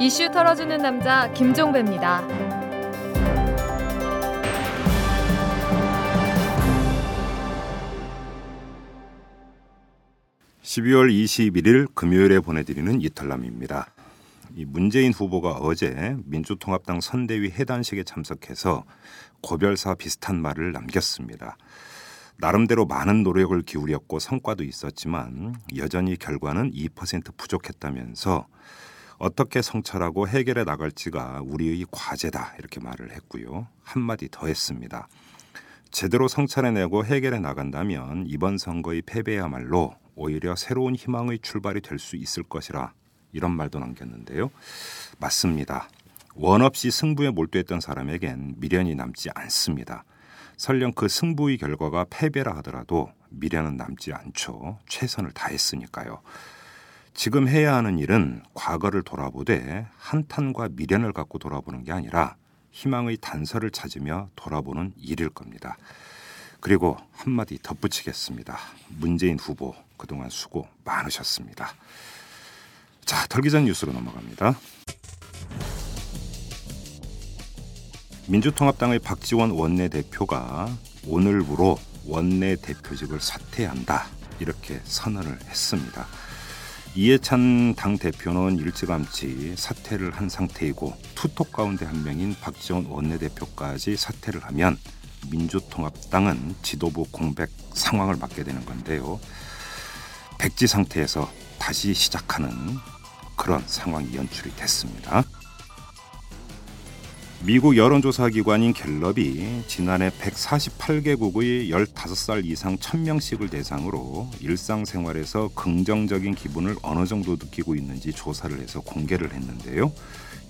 이슈 털어주는 남자 김종배입니다. 12월 21일 금요일에 보내드리는 이탈남입니다. 이 문재인 후보가 어제 민주통합당 선대위 해단식에 참석해서 고별사 비슷한 말을 남겼습니다. 나름대로 많은 노력을 기울였고 성과도 있었지만 여전히 결과는 2% 부족했다면서 어떻게 성찰하고 해결해 나갈지가 우리의 과제다 이렇게 말을 했고요. 한마디 더 했습니다. 제대로 성찰해내고 해결해 나간다면 이번 선거의 패배야말로 오히려 새로운 희망의 출발이 될 수 있을 것이라 이런 말도 남겼는데요. 맞습니다. 원 없이 승부에 몰두했던 사람에겐 미련이 남지 않습니다. 설령 그 승부의 결과가 패배라 하더라도 미련은 남지 않죠. 최선을 다했으니까요. 지금 해야 하는 일은 과거를 돌아보되 한탄과 미련을 갖고 돌아보는 게 아니라 희망의 단서를 찾으며 돌아보는 일일 겁니다. 그리고 한마디 덧붙이겠습니다. 문재인 후보 그동안 수고 많으셨습니다. 자, 털기 전 뉴스로 넘어갑니다. 민주통합당의 박지원 원내대표가 오늘부로 원내대표직을 사퇴한다. 이렇게 선언을 했습니다. 이해찬 당 대표는 일찌감치 사퇴를 한 상태이고 투톱 가운데 한 명인 박지원 원내대표까지 사퇴를 하면 민주통합당은 지도부 공백 상황을 맞게 되는 건데요. 백지 상태에서 다시 시작하는 그런 상황이 연출이 됐습니다. 미국 여론조사 기관인 갤럽이 지난해 148개국의 15살 이상 1000명씩을 대상으로 일상생활에서 긍정적인 기분을 어느 정도 느끼고 있는지 조사를 해서 공개를 했는데요.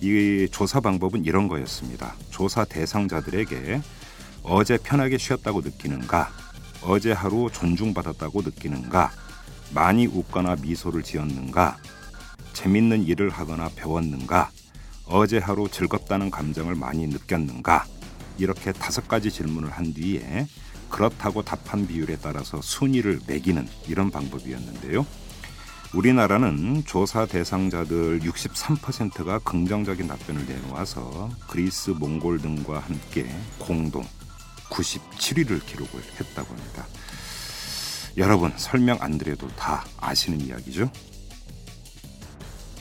이 조사 방법은 이런 거였습니다. 조사 대상자들에게 어제 편하게 쉬었다고 느끼는가, 어제 하루 존중받았다고 느끼는가, 많이 웃거나 미소를 지었는가, 재밌는 일을 하거나 배웠는가, 어제 하루 즐겁다는 감정을 많이 느꼈는가 이렇게 다섯 가지 질문을 한 뒤에 그렇다고 답한 비율에 따라서 순위를 매기는 이런 방법이었는데요. 우리나라는 조사 대상자들 63%가 긍정적인 답변을 내놓아서 그리스, 몽골 등과 함께 공동 97위를 기록을 했다고 합니다. 여러분 설명 안 드려도 다 아시는 이야기죠.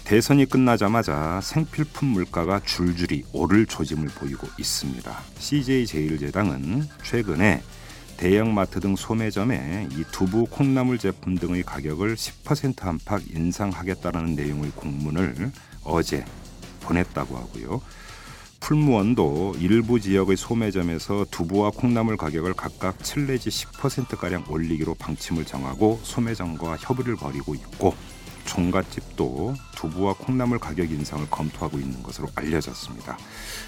대선이 끝나자마자 생필품 물가가 줄줄이 오를 조짐을 보이고 있습니다. CJ 제일제당은 최근에 대형마트 등 소매점에 이 두부, 콩나물 제품 등의 가격을 10% 안팎 인상하겠다라는 내용의 공문을 어제 보냈다고 하고요. 풀무원도 일부 지역의 소매점에서 두부와 콩나물 가격을 각각 7 내지 10%가량 올리기로 방침을 정하고 소매점과 협의를 벌이고 있고 종갓집도 두부와 콩나물 가격 인상을 검토하고 있는 것으로 알려졌습니다.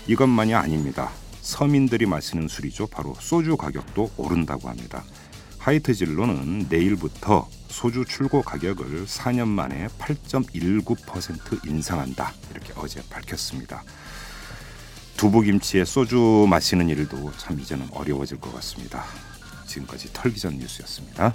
이것만이 아닙니다. 서민들이 마시는 술이죠. 바로 소주 가격도 오른다고 합니다. 하이트 진로는 내일부터 소주 출고 가격을 4년 만에 8.19% 인상한다. 이렇게 어제 밝혔습니다. 두부김치에 소주 마시는 일도 참 이제는 어려워질 것 같습니다. 지금까지 털기전 뉴스였습니다.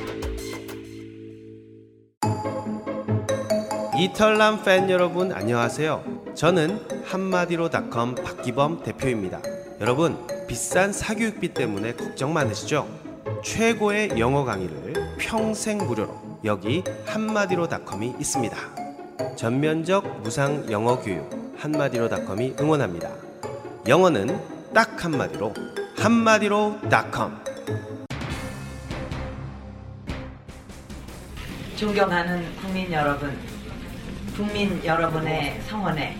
이털남 팬 여러분 안녕하세요. 저는 한마디로닷컴 박기범 대표입니다. 여러분 비싼 사교육비 때문에 걱정 많으시죠? 최고의 영어 강의를 평생 무료로 여기 한마디로닷컴이 있습니다. 전면적 무상 영어 교육 한마디로닷컴이 응원합니다. 영어는 딱 한마디로 한마디로닷컴. 존경하는 국민 여러분, 국민 여러분의 성원에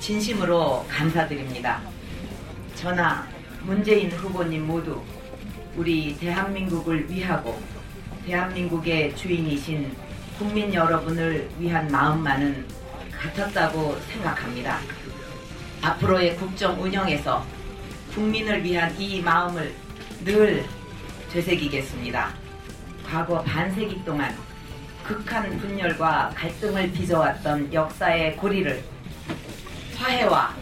진심으로 감사드립니다. 저나 문재인 후보님 모두 우리 대한민국을 위하고 대한민국의 주인이신 국민 여러분을 위한 마음만은 같았다고 생각합니다. 앞으로의 국정 운영에서 국민을 위한 이 마음을 늘 되새기겠습니다. 과거 반세기 동안 극한 분열과 갈등을 빚어왔던 역사의 고리를 화해와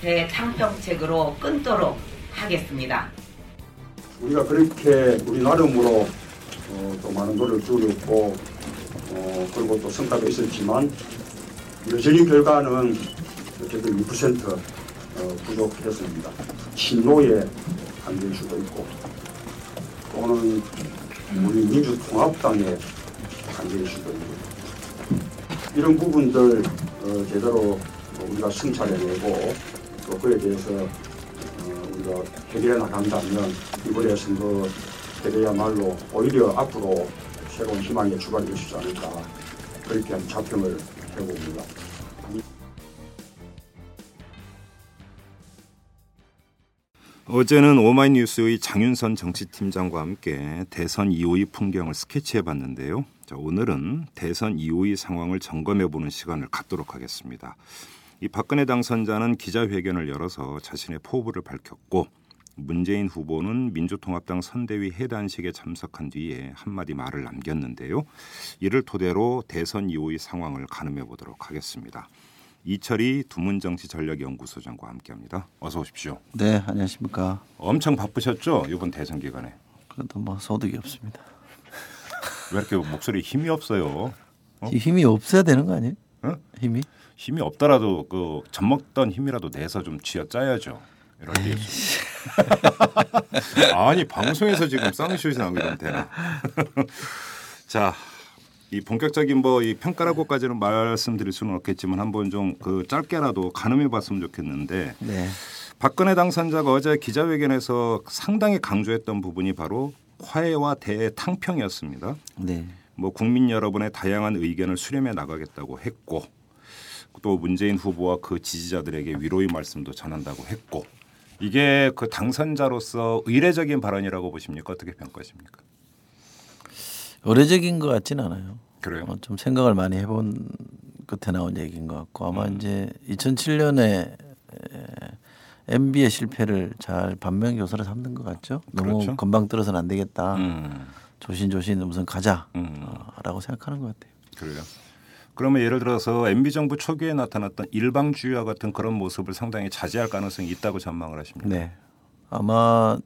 대창평책으로 끊도록 하겠습니다. 우리가 그렇게 우리 나름으로 어, 또 많은 노력을 기울였고 어, 그리고 또 성과도 있었지만 여전히 결과는 어쨌든 2% 어, 부족했습니다. 친노에 한계일 수도 있고 또는 우리 민주통합당의 한계일 수도 있고 이런 부분들 어, 제대로 우리가 성찰해내고 또 그에 대해서 어, 우리가 해결해 나간다면 이번에 선거 대회야말로 오히려 앞으로 새로운 희망의 출발이 될 수 있지 않을까 그렇게 한 자평을 해봅니다. 어제는 오마이뉴스의 장윤선 정치팀장과 함께 대선 이후의 풍경을 스케치해 봤는데요. 자, 오늘은 대선 이후의 상황을 점검해 보는 시간을 갖도록 하겠습니다. 이 박근혜 당선자는 기자회견을 열어서 자신의 포부를 밝혔고 문재인 후보는 민주통합당 선대위 해단식에 참석한 뒤에 한마디 말을 남겼는데요. 이를 토대로 대선 이후의 상황을 가늠해 보도록 하겠습니다. 이철이 두문정치 전략연구소장과 함께합니다. 어서 오십시오. 네, 안녕하십니까. 엄청 바쁘셨죠 이번 대선 기간에. 그래도 뭐 소득이 없습니다. 왜 이렇게 목소리 힘이 없어요? 어? 이 힘이 없어야 되는 거 아니에요? 어? 힘이? 힘이 없더라도 그 젖먹던 힘이라도 내서 좀 쥐어 짜야죠. 이럴 때 아니 방송에서 지금 쌍시옷이 나오고 이러면 되나? 자, 이 본격적인 뭐 이 평가라고까지는 말씀드릴 수는 없겠지만 한번 좀 그 짧게라도 가늠해 봤으면 좋겠는데 네. 박근혜 당선자가 어제 기자회견에서 상당히 강조했던 부분이 바로 화해와 대탕평이었습니다. 네. 뭐 국민 여러분의 다양한 의견을 수렴해 나가겠다고 했고 또 문재인 후보와 그 지지자들에게 위로의 말씀도 전한다고 했고 이게 그 당선자로서 의례적인 발언이라고 보십니까? 어떻게 평가하십니까? 의례적인 것 같지는 않아요. 그래요? 어, 좀 생각을 많이 해본 끝에 나온 얘기인 것 같고 아마 음. 이제 2007년에 MB의 실패를 잘 반면 교사를 삼는 것 같죠. 너무 그렇죠. 금방 떨어서는 안 되겠다. 음, 조신조신 우선 가자라고 음, 생각하는 것 같아요. 그래요. 그러면 예를 들어서 MB 정부 초기에 나타났던 일방주의와 같은 그런 모습을 상당히 자제할 가능성이 있다고 전망을 하십니까? 네. 아마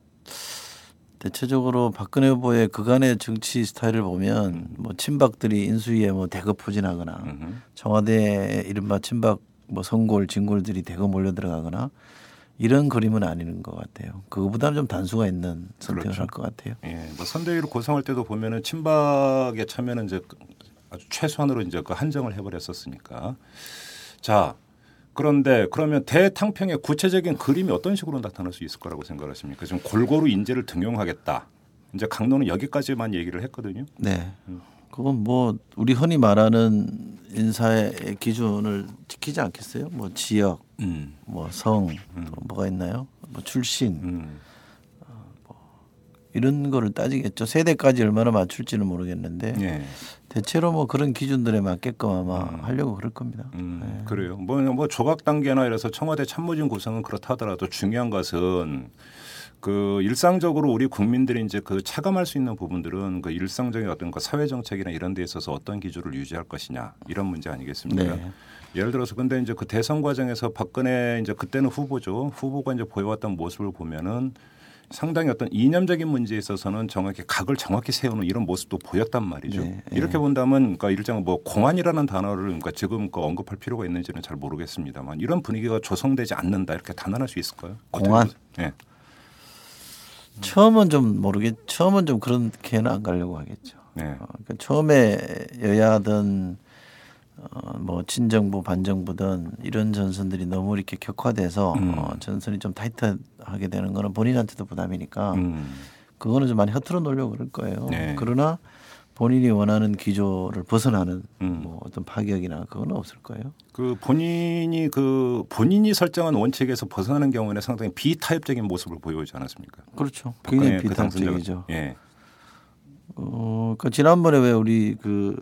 대체적으로 박근혜 후보의 그간의 정치 스타일을 보면 뭐 친박들이 인수위에 뭐 대거 포진하거나 음흠. 청와대 이른바 친박 뭐 선골 진골들이 대거 몰려 들어가거나 이런 그림은 아닌 것 같아요. 그거보다는 좀 단수가 있는 선택을 그렇죠. 할것 같아요. 예, 뭐 선대위를 구성할 때도 보면은 친박에 참여는 이제 아주 최소한으로 이제 그 한정을 해버렸었으니까. 자, 그런데 그러면 대탕평의 구체적인 그림이 어떤 식으로 나타날 수 있을 거라고 생각하십니까? 지금 골고루 인재를 등용하겠다. 이제 강론은 여기까지만 얘기를 했거든요. 네. 그건 뭐 우리 흔히 말하는 인사의 기준을 지키지 않겠어요? 뭐 지역, 음, 뭐 성, 또 뭐가 있나요? 뭐 출신 음, 이런 거를 따지겠죠. 세대까지 얼마나 맞출지는 모르겠는데 예, 대체로 뭐 그런 기준들에 맞게끔 아마 하려고 그럴 겁니다. 음, 네. 그래요. 뭐, 뭐 조각 단계나 이래서 청와대 참모진 구성은 그렇다 하더라도 중요한 것은 그 일상적으로 우리 국민들이 이제 그 체감할 수 있는 부분들은 그 일상적인 어떤 그 사회 정책이나 이런 데 있어서 어떤 기조를 유지할 것이냐 이런 문제 아니겠습니까? 네. 예를 들어서 근데 이제 그 대선 과정에서 박근혜 이제 그때는 후보죠. 후보가 이제 보여왔던 모습을 보면은 상당히 어떤 이념적인 문제에 있어서는 정확히 각을 정확히 세우는 이런 모습도 보였단 말이죠. 네, 이렇게 본다면 그러니까 일정 뭐 공안이라는 단어를 그러니까 지금 그 언급할 필요가 있는지는 잘 모르겠습니다만 이런 분위기가 조성되지 않는다 이렇게 단언할 수 있을까요? 공안? 예. 처음은 좀 모르겠. 처음은 좀 그렇게는 안 가려고 하겠죠. 네. 어, 그러니까 처음에 여야든 어, 뭐 친정부 반정부든 이런 전선들이 너무 이렇게 격화돼서 음. 어, 전선이 좀 타이트하게 되는 거는 본인한테도 부담이니까 음. 그거는 좀 많이 흐트러 놓으려고 그럴 거예요. 네. 그러나 본인이 원하는 기조를 벗어나는 음. 뭐 어떤 파격이나 그건 없을 거예요. 그 본인이 그 본인이 설정한 원칙에서 벗어나는 경우에는 상당히 비타협적인 모습을 보여오지 않았습니까? 그렇죠. 굉장히 그. 비타적이죠. 예. 어, 그 지난번에 왜 우리 그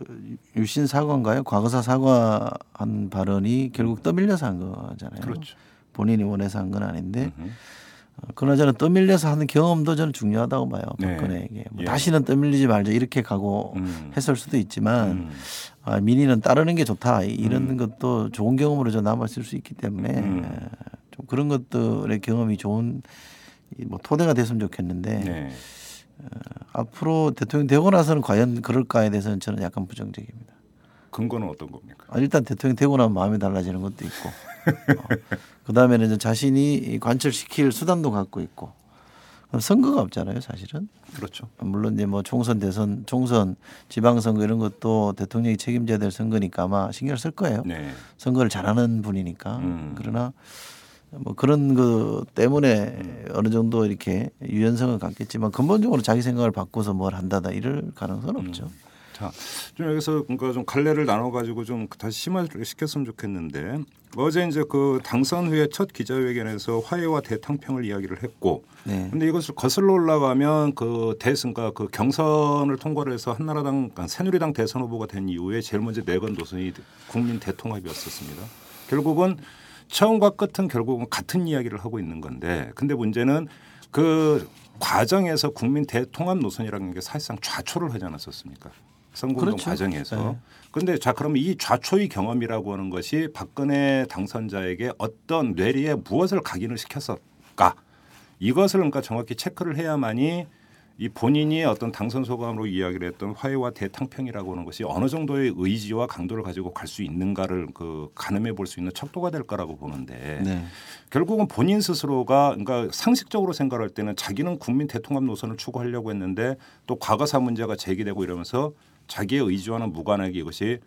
유신 사과인가요? 과거사 사과한 발언이 결국 떠밀려서 한 거잖아요. 그렇죠. 본인이 원해서 한 건 아닌데. 어, 그러나 저는 떠밀려서 하는 경험도 저는 중요하다고 봐요. 네. 박근혜에게 뭐 예. 다시는 떠밀리지 말자 이렇게 가고 음. 했을 수도 있지만 음. 아, 민의는 따르는 게 좋다 이런 것도 좋은 경험으로 저 남았을 수 있기 때문에 음. 에, 좀 그런 것들의 경험이 좋은 이뭐 토대가 됐으면 좋겠는데 네. 앞으로 대통령 되고 나서는 과연 그럴까에 대해서는 저는 약간 부정적입니다. 근거는 어떤 겁니까? 아, 일단 대통령 되고 나면 마음이 달라지는 것도 있고 어, 그 다음에는 이제 자신이 이 관철시킬 수단도 갖고 있고 그럼 선거가 없잖아요 사실은 그렇죠. 물론 이제 뭐 총선 대선 총선 지방선거 이런 것도 대통령이 책임져야 될 선거니까 아마 신경 쓸 거예요 네. 선거를 잘하는 분이니까 음. 그러나 뭐 그런 그 때문에 어느 정도 이렇게 유연성을 갖겠지만 근본적으로 자기 생각을 바꿔서 뭘 한다다 이럴 가능성은 없죠. 자, 좀 여기서 그러니까 좀 갈래를 나눠 가지고 좀 다시 심화를 시켰으면 좋겠는데 어제 이제 그 당선 후에 첫 기자회견에서 화해와 대탕평을 이야기를 했고 네. 근데 이것을 거슬러 올라가면 그 대선과 그 경선을 통과를 해서 한나라당 그러니까 새누리당 대선 후보가 된 이후에 제일 먼저 내건 도선이 국민 대통합이었었습니다. 결국은 처음과 끝은 결국은 같은 이야기를 하고 있는 건데 근데 문제는 그 과정에서 국민 대통합 노선이라는 게 사실상 좌초를 하지 않았었습니까? 선거운동 그렇죠. 과정에서. 네. 근데 자 그러면 이 좌초의 경험이라고 하는 것이 박근혜 당선자에게 어떤 뇌리에 무엇을 각인을 시켰을까? 이것을 그러니까 정확히 체크를 해야만이 이 본인이 어떤 당선 소감으로 이야기를 했던 화해와 대탕평이라고 하는 것이 어느 정도의 의지와 강도를 가지고 갈 수 있는가를 그 가늠해 볼 수 있는 척도가 될 거라고 보는데 네. 결국은 본인 스스로가 그러니까 상식적으로 생각할 때는 자기는 국민 대통합 노선을 추구하려고 했는데 또 과거사 문제가 제기되고 이러면서 자기의 의지와는 무관하게 이것이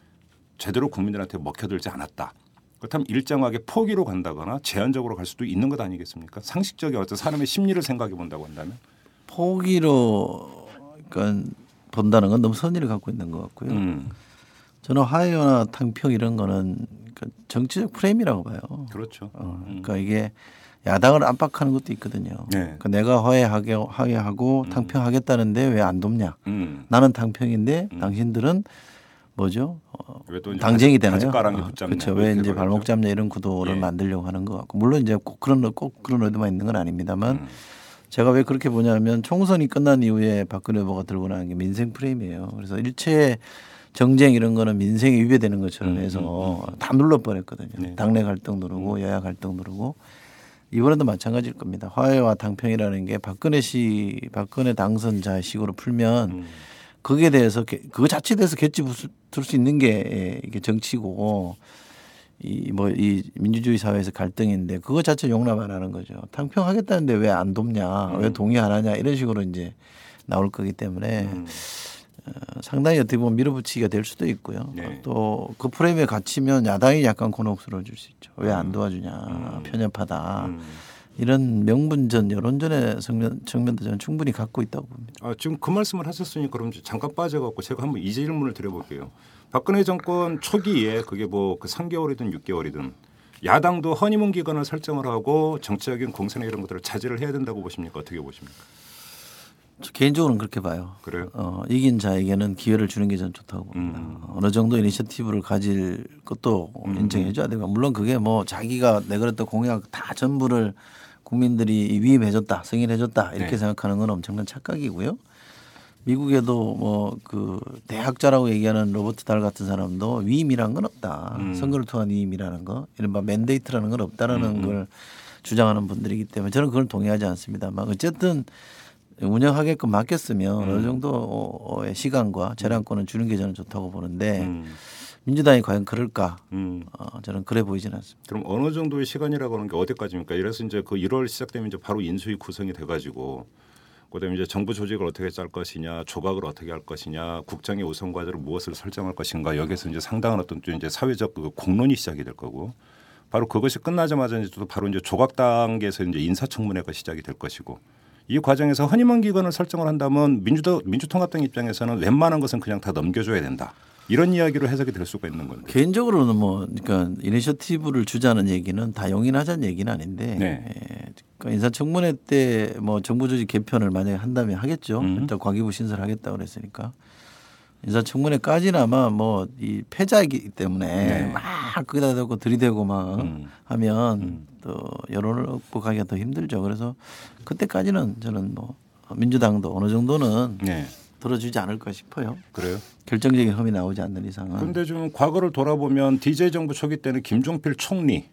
제대로 국민들한테 먹혀들지 않았다. 그렇다면 일정하게 포기로 간다거나 제한적으로 갈 수도 있는 것 아니겠습니까? 상식적인 어떤 사람의 심리를 생각해 본다고 한다면 포기로 그러니까 본다는 건 너무 선의를 갖고 있는 것 같고요. 음, 저는 화해나 탕평 이런 거는 그러니까 정치적 프레임이라고 봐요. 그렇죠. 어, 그러니까 이게 야당을 압박하는 것도 있거든요. 네. 그러니까 내가 화해하게 화해하고 탕평하겠다는데 왜 안 돕냐? 음. 나는 탕평인데 당신들은 뭐죠? 어, 당쟁이 되나요? 어. 그렇죠. 왜 이렇게 이제. 발목 잡냐 이런 구도를 예. 만들려고 하는 것 같고 물론 이제 꼭 그런 꼭 그런 의도만 있는 건 아닙니다만 음. 제가 왜 그렇게 보냐면 총선이 끝난 이후에 박근혜 후보가 들고 나온 게 민생 프레임이에요. 그래서 일체 정쟁 이런 거는 민생에 위배되는 것처럼 음, 해서 다 눌러 버렸거든요. 네. 음. 당내 갈등 누르고 여야 갈등 누르고 이번에도 마찬가지일 겁니다. 화해와 당평이라는 게 박근혜 씨 박근혜 당선자 식으로 풀면 음. 거기에 대해서 개- 그거 자체에 대해서 개치 들수 있는 게 예, 이게 정치고 이 뭐 이 민주주의 사회에서 갈등인데 그거 자체 용납 안 하는 거죠. 탕평하겠다는데 왜 안 돕냐, 왜 동의 안 하냐 이런 식으로 이제 나올 거기 때문에 음. 어, 상당히 어떻게 보면 밀어붙이기가 될 수도 있고요. 네. 또그 프레임에 갇히면 야당이 약간 곤혹스러워질 수 있죠. 왜 안 도와주냐, 편협하다. 음. 이런 명분전, 여론전의 측면, 측면도 저는 충분히 갖고 있다고 봅니다. 아, 지금 그 말씀을 하셨으니 그럼 잠깐 빠져갖고 제가 한번 이 질문을 드려볼게요. 박근혜 정권 초기에 그게 뭐 그 3개월이든 6개월이든 야당도 허니문 기간을 설정을 하고 정치적인 공세나 이런 것들을 자제를 해야 된다고 보십니까? 어떻게 보십니까? 저 개인적으로는 그렇게 봐요. 그래요? 어, 이긴 자에게는 기회를 주는 게 저는 좋다고 봅니다. 음. 어느 정도 이니셔티브를 가질 것도 인정해 줘야 되고 물론 그게 뭐 자기가 내걸었던 공약 다 전부를 국민들이 위임해 줬다, 승인해 줬다 이렇게 네. 생각하는 건 엄청난 착각이고요. 미국에도 뭐 그 대학자라고 얘기하는 로버트 달 같은 사람도 위임이란 건 없다. 음. 선거를 통한 위임이라는 거, 이른바 mandate라는 건 없다라는 음, 음. 걸 주장하는 분들이기 때문에 저는 그걸 동의하지 않습니다만 어쨌든 운영하게끔 맡겼으면 음. 어느 정도의 시간과 재량권을 주는 게 저는 좋다고 보는데 음. 민주당이 과연 그럴까? 음. 어, 저는 그래 보이지는 않습니다. 그럼 어느 정도의 시간이라고 하는 게 어디까지입니까? 이래서 이제 그 1월 시작되면 이제 바로 인수위 구성이 돼가지고 그다음에 이제 정부 조직을 어떻게 짤 것이냐, 조각을 어떻게 할 것이냐, 국정의 우선 과제를 무엇을 설정할 것인가 여기서 이제 상당한 어떤 또 이제 사회적 그 공론이 시작이 될 거고 바로 그것이 끝나자마자 이제 또 바로 이제 조각 단계에서 이제 인사청문회가 시작이 될 것이고 이 과정에서 허니문 기간을 설정을 한다면 민주도 민주통합당 입장에서는 웬만한 것은 그냥 다 넘겨줘야 된다. 이런 이야기로 해석이 될 수가 있는 건데. 개인적으로는 뭐 그러니까 이니셔티브를 주자는 얘기는 다 용인하자는 얘기는 아닌데 네. 예, 그러니까 인사청문회 때 뭐 정부 조직 개편을 만약에 한다면 하겠죠. 음. 일단 과기부 신설하겠다 그랬으니까 인사청문회까지는 아마 뭐 이 패자이기 때문에 네. 막 거기다 대고 들이대고 막 음. 하면 또 여론을 극복하기가 더 힘들죠. 그래서 그때까지는 저는 뭐 민주당도 어느 정도는 네. 들어주지 않을까 싶어요. 그래요. 결정적인 흠이 나오지 않는 이상은. 그런데 좀 과거를 돌아보면 DJ 정부 초기 때는 김종필 총리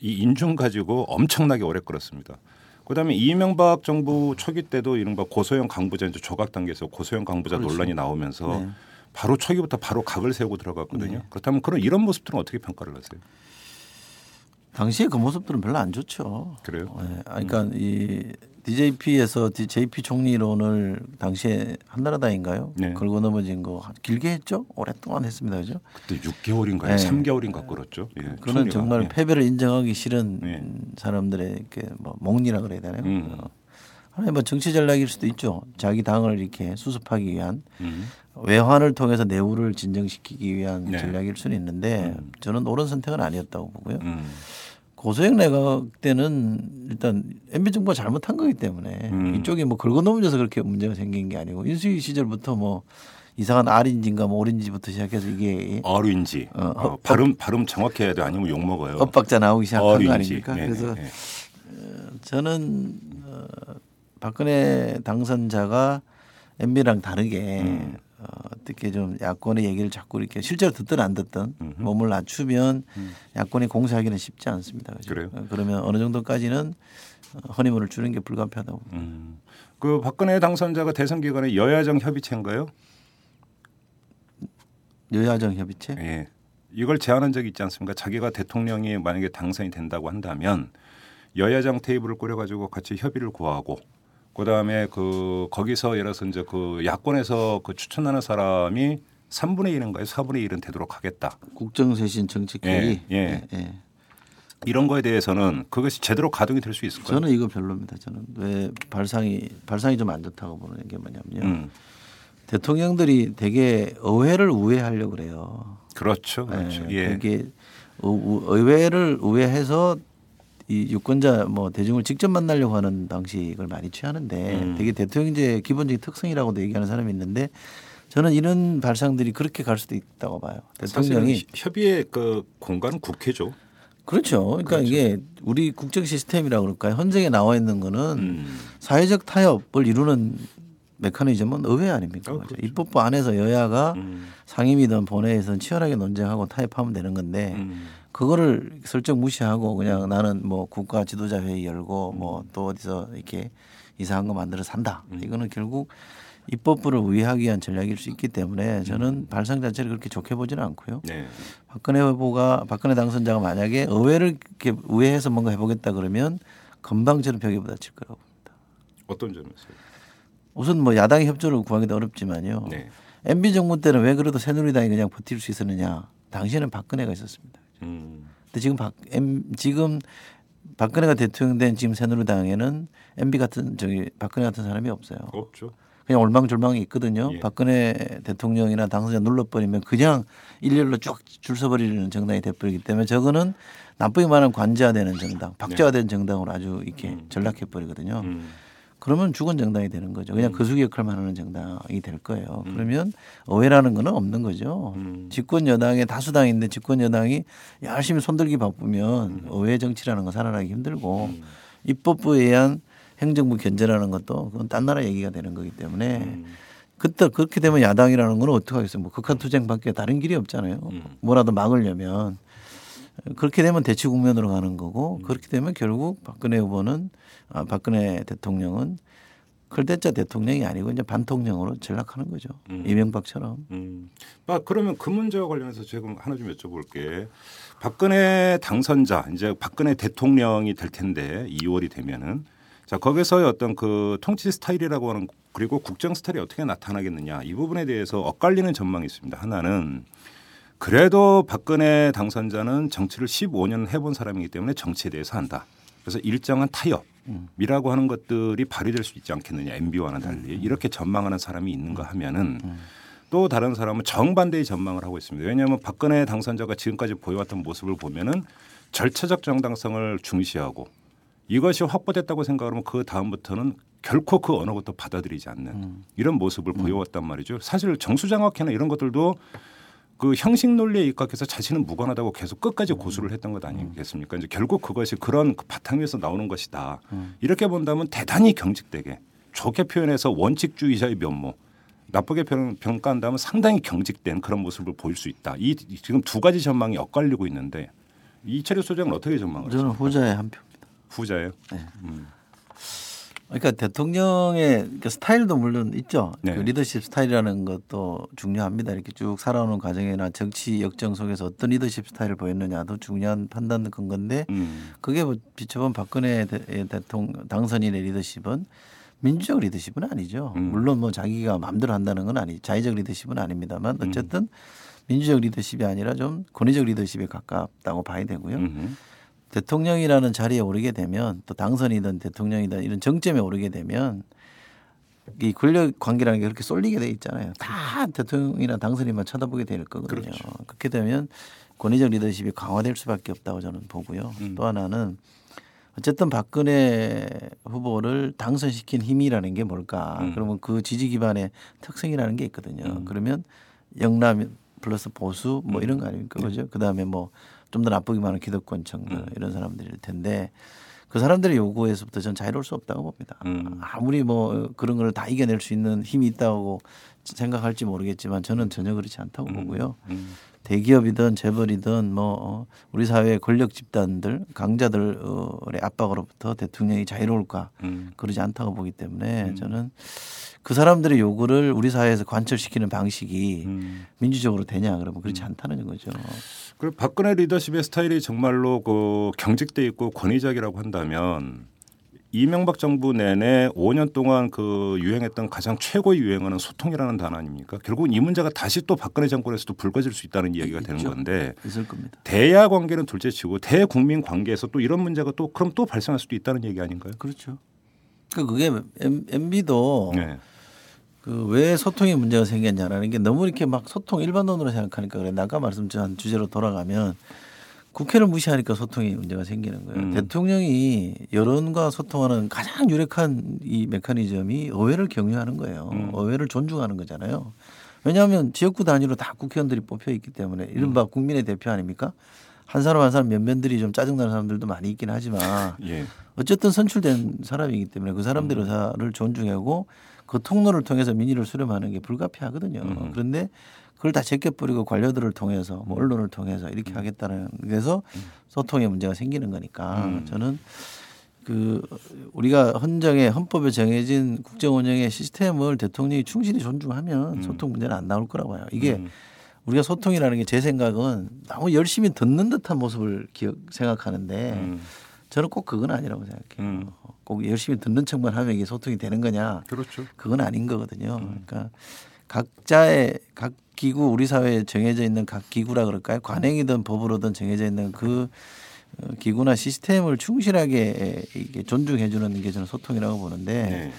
이 인중 가지고 엄청나게 오래 끌었습니다. 그다음에 이명박 정부 초기 때도 이른바 고소형 강부자 이제 조각 단계에서 고소형 강부자 그렇죠. 논란이 나오면서 네. 바로 초기부터 바로 각을 세우고 들어갔거든요. 그렇다면 그런 이런 모습들은 어떻게 평가를 하세요? 당시에 그 모습들은 별로 안 좋죠. 그래요? 네. 아, 그러니까 이 DJP에서 JP 총리론을 당시에 한나라당인가요? 네. 걸고 넘어진 거 길게 했죠. 오랫동안 했습니다, 그죠? 그때 6개월인가요? 네. 3개월인가 끌었죠. 예, 그는 총리가. 정말 예. 패배를 인정하기 싫은 네. 사람들의 이렇게 뭐 몽리라 그래야 되나요? 음. 어. 하나의 뭐 정치 전략일 수도 있죠. 자기 당을 이렇게 수습하기 위한 음. 외환을 통해서 내후를 진정시키기 위한 네. 전략일 수는 있는데 저는 옳은 선택은 아니었다고 보고요. 음. 고소형 내각 때는 일단 MB 정부가 잘못한 거기 때문에 음. 이쪽이 뭐 긁어 넘어져서 그렇게 문제가 생긴 게 아니고 인수위 시절부터 뭐 이상한 R인지인가 뭐 오렌지부터 시작해서 이게 어류인지 어, 어, 발음 발음 정확히 해야 돼 아니면 욕 먹어요. 엇박자 나오기 시작한 거 어류인지. 아닙니까? 네네, 그래서 네. 저는 어, 박근혜 당선자가 MB랑 다르게 음. 어, 어떻게 좀 야권의 얘기를 자꾸 이렇게 실제로 듣든 안 듣든 음흠. 몸을 낮추면 야권이 공세하기는 쉽지 않습니다. 그죠? 그래요? 어, 그러면 어느 정도까지는 어, 허니문을 주는 게 불가피하다고. 음. 그 박근혜 당선자가 대선 기간에 여야정 협의체인가요? 여야정 협의체? 예. 이걸 제안한 적이 있지 않습니까? 자기가 대통령이 만약에 당선이 된다고 한다면 여야정 테이블을 꾸려가지고 같이 협의를 구하고 그다음에 그 거기서 예를 들어서 이제 그 야권에서 그 추천하는 사람이 3분의 1인가요? 4분의 1은 되도록 하겠다. 국정쇄신 정책회의. 예, 예. 이런 거에 대해서는 그것이 제대로 가동이 될 수 있을까요? 저는 이거 별로입니다. 저는 왜 발상이 발상이 좀 안 좋다고 보는 게 뭐냐면요. 음. 대통령들이 되게 의회를 우회하려고 그래요. 그렇죠. 그렇죠. 예. 우- 우- 의회를 우회해서 이 유권자 뭐 대중을 직접 만나려고 하는 방식을 많이 취하는데 음. 되게 대통령제의 기본적인 특성이라고도 얘기하는 사람이 있는데 저는 이런 발상들이 그렇게 갈 수도 있다고 봐요. 대통령이 협의의 그 공간은 국회죠. 그렇죠. 그러니까 이게 우리 국정 시스템이라고 그럴까요? 헌정에 나와 있는 거는 음. 사회적 타협을 이루는 메커니즘은 의회 아닙니까? 어, 그죠? 그렇죠. 입법부 안에서 여야가 음. 상임위든 본회의에서는 치열하게 논쟁하고 타협하면 되는 건데 음. 그거를 슬쩍 무시하고 그냥 나는 뭐 국가 지도자 회의 열고 뭐 음. 또 어디서 이렇게 이상한 거 만들어 산다. 이거는 결국 입법부를 우회하기 위한 전략일 수 있기 때문에 저는 발상 자체를 그렇게 좋게 보지는 않고요. 네. 박근혜 후보가 박근혜 당선자가 만약에 의회를 이렇게 우회해서 뭔가 해보겠다 그러면 금방 저는 벽에 부딪힐 거라고 봅니다. 어떤 점에서요? 우선 뭐 야당의 협조를 구하기도 어렵지만요. 네. MB 정부 때는 왜 그래도 새누리당이 그냥 버틸 수 있었느냐? 당시에는 박근혜가 있었습니다. 음. 근데 지금 박 M 지금 박근혜가 대통령 된 지금 새누리당에는 MB 같은 저기 박근혜 같은 사람이 없어요. 없죠. 그냥 올망졸망이 있거든요. 예. 박근혜 대통령이나 당선자 눌러버리면 그냥 일렬로 쭉 줄 서버리는 정당이 돼버리기 때문에 저거는 나쁘게 말하면 관제화되는 정당, 박제화된 정당으로 아주 이렇게 전락해버리거든요. 네. 음. 그러면 죽은 정당이 되는 거죠. 그냥 거수기 역할만 하는 정당이 될 거예요. 그러면 의회라는 거는 없는 거죠. 음. 집권 여당의 다수당인데 집권 여당이 열심히 손들기 바쁘면 음. 의회 정치라는 건 살아나기 힘들고 입법부에 의한 행정부 견제라는 것도 그건 딴 나라 얘기가 되는 거기 때문에 음. 그때 그렇게 되면 야당이라는 건 어떻게 하겠어요? 뭐 극한 투쟁밖에 다른 길이 없잖아요. 음. 뭐라도 막으려면 그렇게 되면 대치 국면으로 가는 거고 그렇게 되면 결국 박근혜 후보는 아, 박근혜 대통령은 클대짜 대통령이 아니고 이제 반통령으로 전락하는 거죠. 음. 이명박처럼. 음. 아, 그러면 그 문제와 관련해서 지금 하나 좀 여쭤볼게. 박근혜 당선자 이제 박근혜 대통령이 될 텐데 2월이 되면은 자 거기서의 어떤 그 통치 스타일이라고 하는 그리고 국정 스타일이 어떻게 나타나겠느냐 이 부분에 대해서 엇갈리는 전망이 있습니다. 하나는 그래도 박근혜 당선자는 정치를 15년 해본 사람이기 때문에 정치에 대해서 한다. 그래서 일정한 타협이라고 하는 것들이 발휘될 수 있지 않겠느냐 MB와는 달리 이렇게 전망하는 사람이 있는가 하면은 또 다른 사람은 정반대의 전망을 하고 있습니다. 왜냐하면 박근혜 당선자가 지금까지 보여왔던 모습을 보면은 절차적 정당성을 중시하고 이것이 확보됐다고 생각하면 그 다음부터는 결코 그 어느 것도 받아들이지 않는 음. 이런 모습을 보여왔단 말이죠. 사실 정수장학회나 이런 것들도 그 형식 논리에 입각해서 자신은 무관하다고 계속 끝까지 음. 고수를 했던 것 아니겠습니까? 이제 결국 그것이 그런 그 바탕 위에서 나오는 것이다. 음. 이렇게 본다면 대단히 경직되게 좋게 표현해서 원칙주의자의 면모 나쁘게 평- 평가한다면 상당히 경직된 그런 모습을 보일 수 있다. 이 지금 두 가지 전망이 엇갈리고 있는데 이철희 소장은 어떻게 전망을 저는 하십니까? 후자의 한 표. 후자예요. 그러니까 대통령의 그 스타일도 물론 있죠. 네. 그 리더십 스타일이라는 것도 중요합니다. 이렇게 쭉 살아오는 과정이나 정치 역정 속에서 어떤 리더십 스타일을 보였느냐도 중요한 판단 근 건데 음. 그게 뭐 비춰본 박근혜 대- 대통령 당선인의 리더십은 민주적 리더십은 아니죠. 음. 물론 뭐 자기가 마음대로 한다는 건 아니, 자의적 리더십은 아닙니다만 음. 어쨌든 민주적 리더십이 아니라 좀 권위적 리더십에 가깝다고 봐야 되고요. 음. 대통령이라는 자리에 오르게 되면 또 당선이든 대통령이든 이런 정점에 오르게 되면 이 권력 관계라는 게 그렇게 쏠리게 돼 있잖아요. 다 대통령이나 당선인만 쳐다보게 될 거거든요. 그렇죠. 그렇게 되면 권위적 리더십이 강화될 수밖에 없다고 저는 보고요. 음. 또 하나는 어쨌든 박근혜 후보를 당선시킨 힘이라는 게 뭘까? 음. 그러면 그 지지 기반의 특성이라는 게 있거든요. 음. 그러면 영남 플러스 보수 뭐 음. 이런 거 아닙니까? 그죠? 그다음에 뭐 좀 더 나쁘기만 한 기득권층들 음. 이런 사람들일 텐데 그 사람들의 요구에서부터 전 자유로울 수 없다고 봅니다. 음. 아무리 뭐 그런 걸 다 이겨낼 수 있는 힘이 있다고 생각할지 모르겠지만 저는 전혀 그렇지 않다고 보고요. 음. 대기업이든 재벌이든 뭐 어, 우리 사회의 권력 집단들 강자들의 압박으로부터 대통령이 자유로울까 음. 그러지 않다고 보기 때문에 저는 그 사람들의 요구를 우리 사회에서 관철시키는 방식이 음. 민주적으로 되냐 그러면 그렇지 않다는 거죠. 그리고 박근혜 리더십의 스타일이 정말로 그 경직돼 있고 권위적이라고 한다면 이명박 정부 내내 5년 동안 그 유행했던 가장 최고의 유행어는 소통이라는 단어 아닙니까? 결국은 이 문제가 다시 또 박근혜 정권에서도 불거질 수 있다는 이야기가 되는. 건데 있을 겁니다. 대야 관계는 둘째치고 대국민 관계에서 또 이런 문제가 또 그럼 또 발생할 수도 있다는 얘기 아닌가요? 그렇죠. 그 그게 MB도 네. 그왜 소통에 문제가 생겼냐라는 게 너무 이렇게 막 소통 일반론으로 생각하니까 그래. 아까 말씀드린 주제로 돌아가면 국회를 무시하니까 소통이 문제가 생기는 거예요. 음. 대통령이 여론과 소통하는 가장 유력한 이 메커니즘이 의회를 경유하는 거예요. 음. 의회를 존중하는 거잖아요. 왜냐하면 지역구 단위로 다 국회의원들이 뽑혀 있기 때문에 이른바 음. 국민의 대표 아닙니까? 한 사람 한 사람 면면들이 좀 짜증나는 사람들도 많이 있긴 하지만 예. 어쨌든 선출된 사람이기 때문에 그 사람들의 음. 의사를 존중하고 그 통로를 통해서 민의를 수렴하는 게 불가피하거든요. 음. 그런데 그걸 다 제껴버리고 관료들을 통해서 뭐 언론을 통해서 이렇게 하겠다는 그래서 소통에 문제가 생기는 거니까 음. 저는 그 우리가 헌정에 헌법에 정해진 국정 운영의 시스템을 대통령이 충실히 존중하면 음. 소통 문제는 안 나올 거라고 봐요. 이게 음. 우리가 소통이라는 게 제 생각은 너무 열심히 듣는 듯한 모습을 기억 생각하는데 음. 저는 꼭 그건 아니라고 생각해요. 음. 꼭 열심히 듣는 척만 하면 이게 소통이 되는 거냐? 그렇죠. 그건 아닌 거거든요. 음. 그러니까 각자의 각 기구 우리 사회에 정해져 있는 각 기구라 그럴까요? 관행이든 법으로든 정해져 있는 그 어, 기구나 시스템을 충실하게 존중해 주는 게 저는 소통이라고 보는데 네.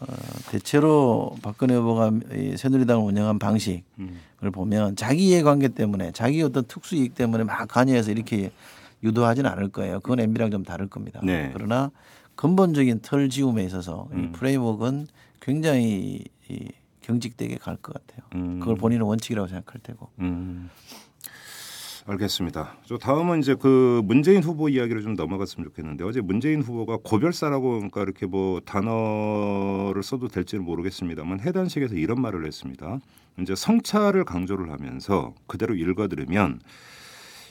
어, 대체로 박근혜 후보가 이 새누리당을 운영한 방식을 음. 보면 자기 이해관계 때문에 자기 어떤 특수 이익 때문에 막 관여해서 이렇게 유도하지는 않을 거예요. 그건 MB랑 좀 다를 겁니다. 네. 그러나 근본적인 털 지움에 있어서 이 음. 프레임워크는 굉장히 이 경직되게 갈 것 같아요. 음. 그걸 본인은 원칙이라고 생각할 테고. 음. 알겠습니다. 저 다음은 이제 그 문재인 후보 이야기를 좀 넘어갔으면 좋겠는데 어제 문재인 후보가 고별사라고 그러니까 이렇게 뭐 단어를 써도 될지는 모르겠습니다만 해단식에서 이런 말을 했습니다. 이제 성차를 강조를 하면서 그대로 읽어들으면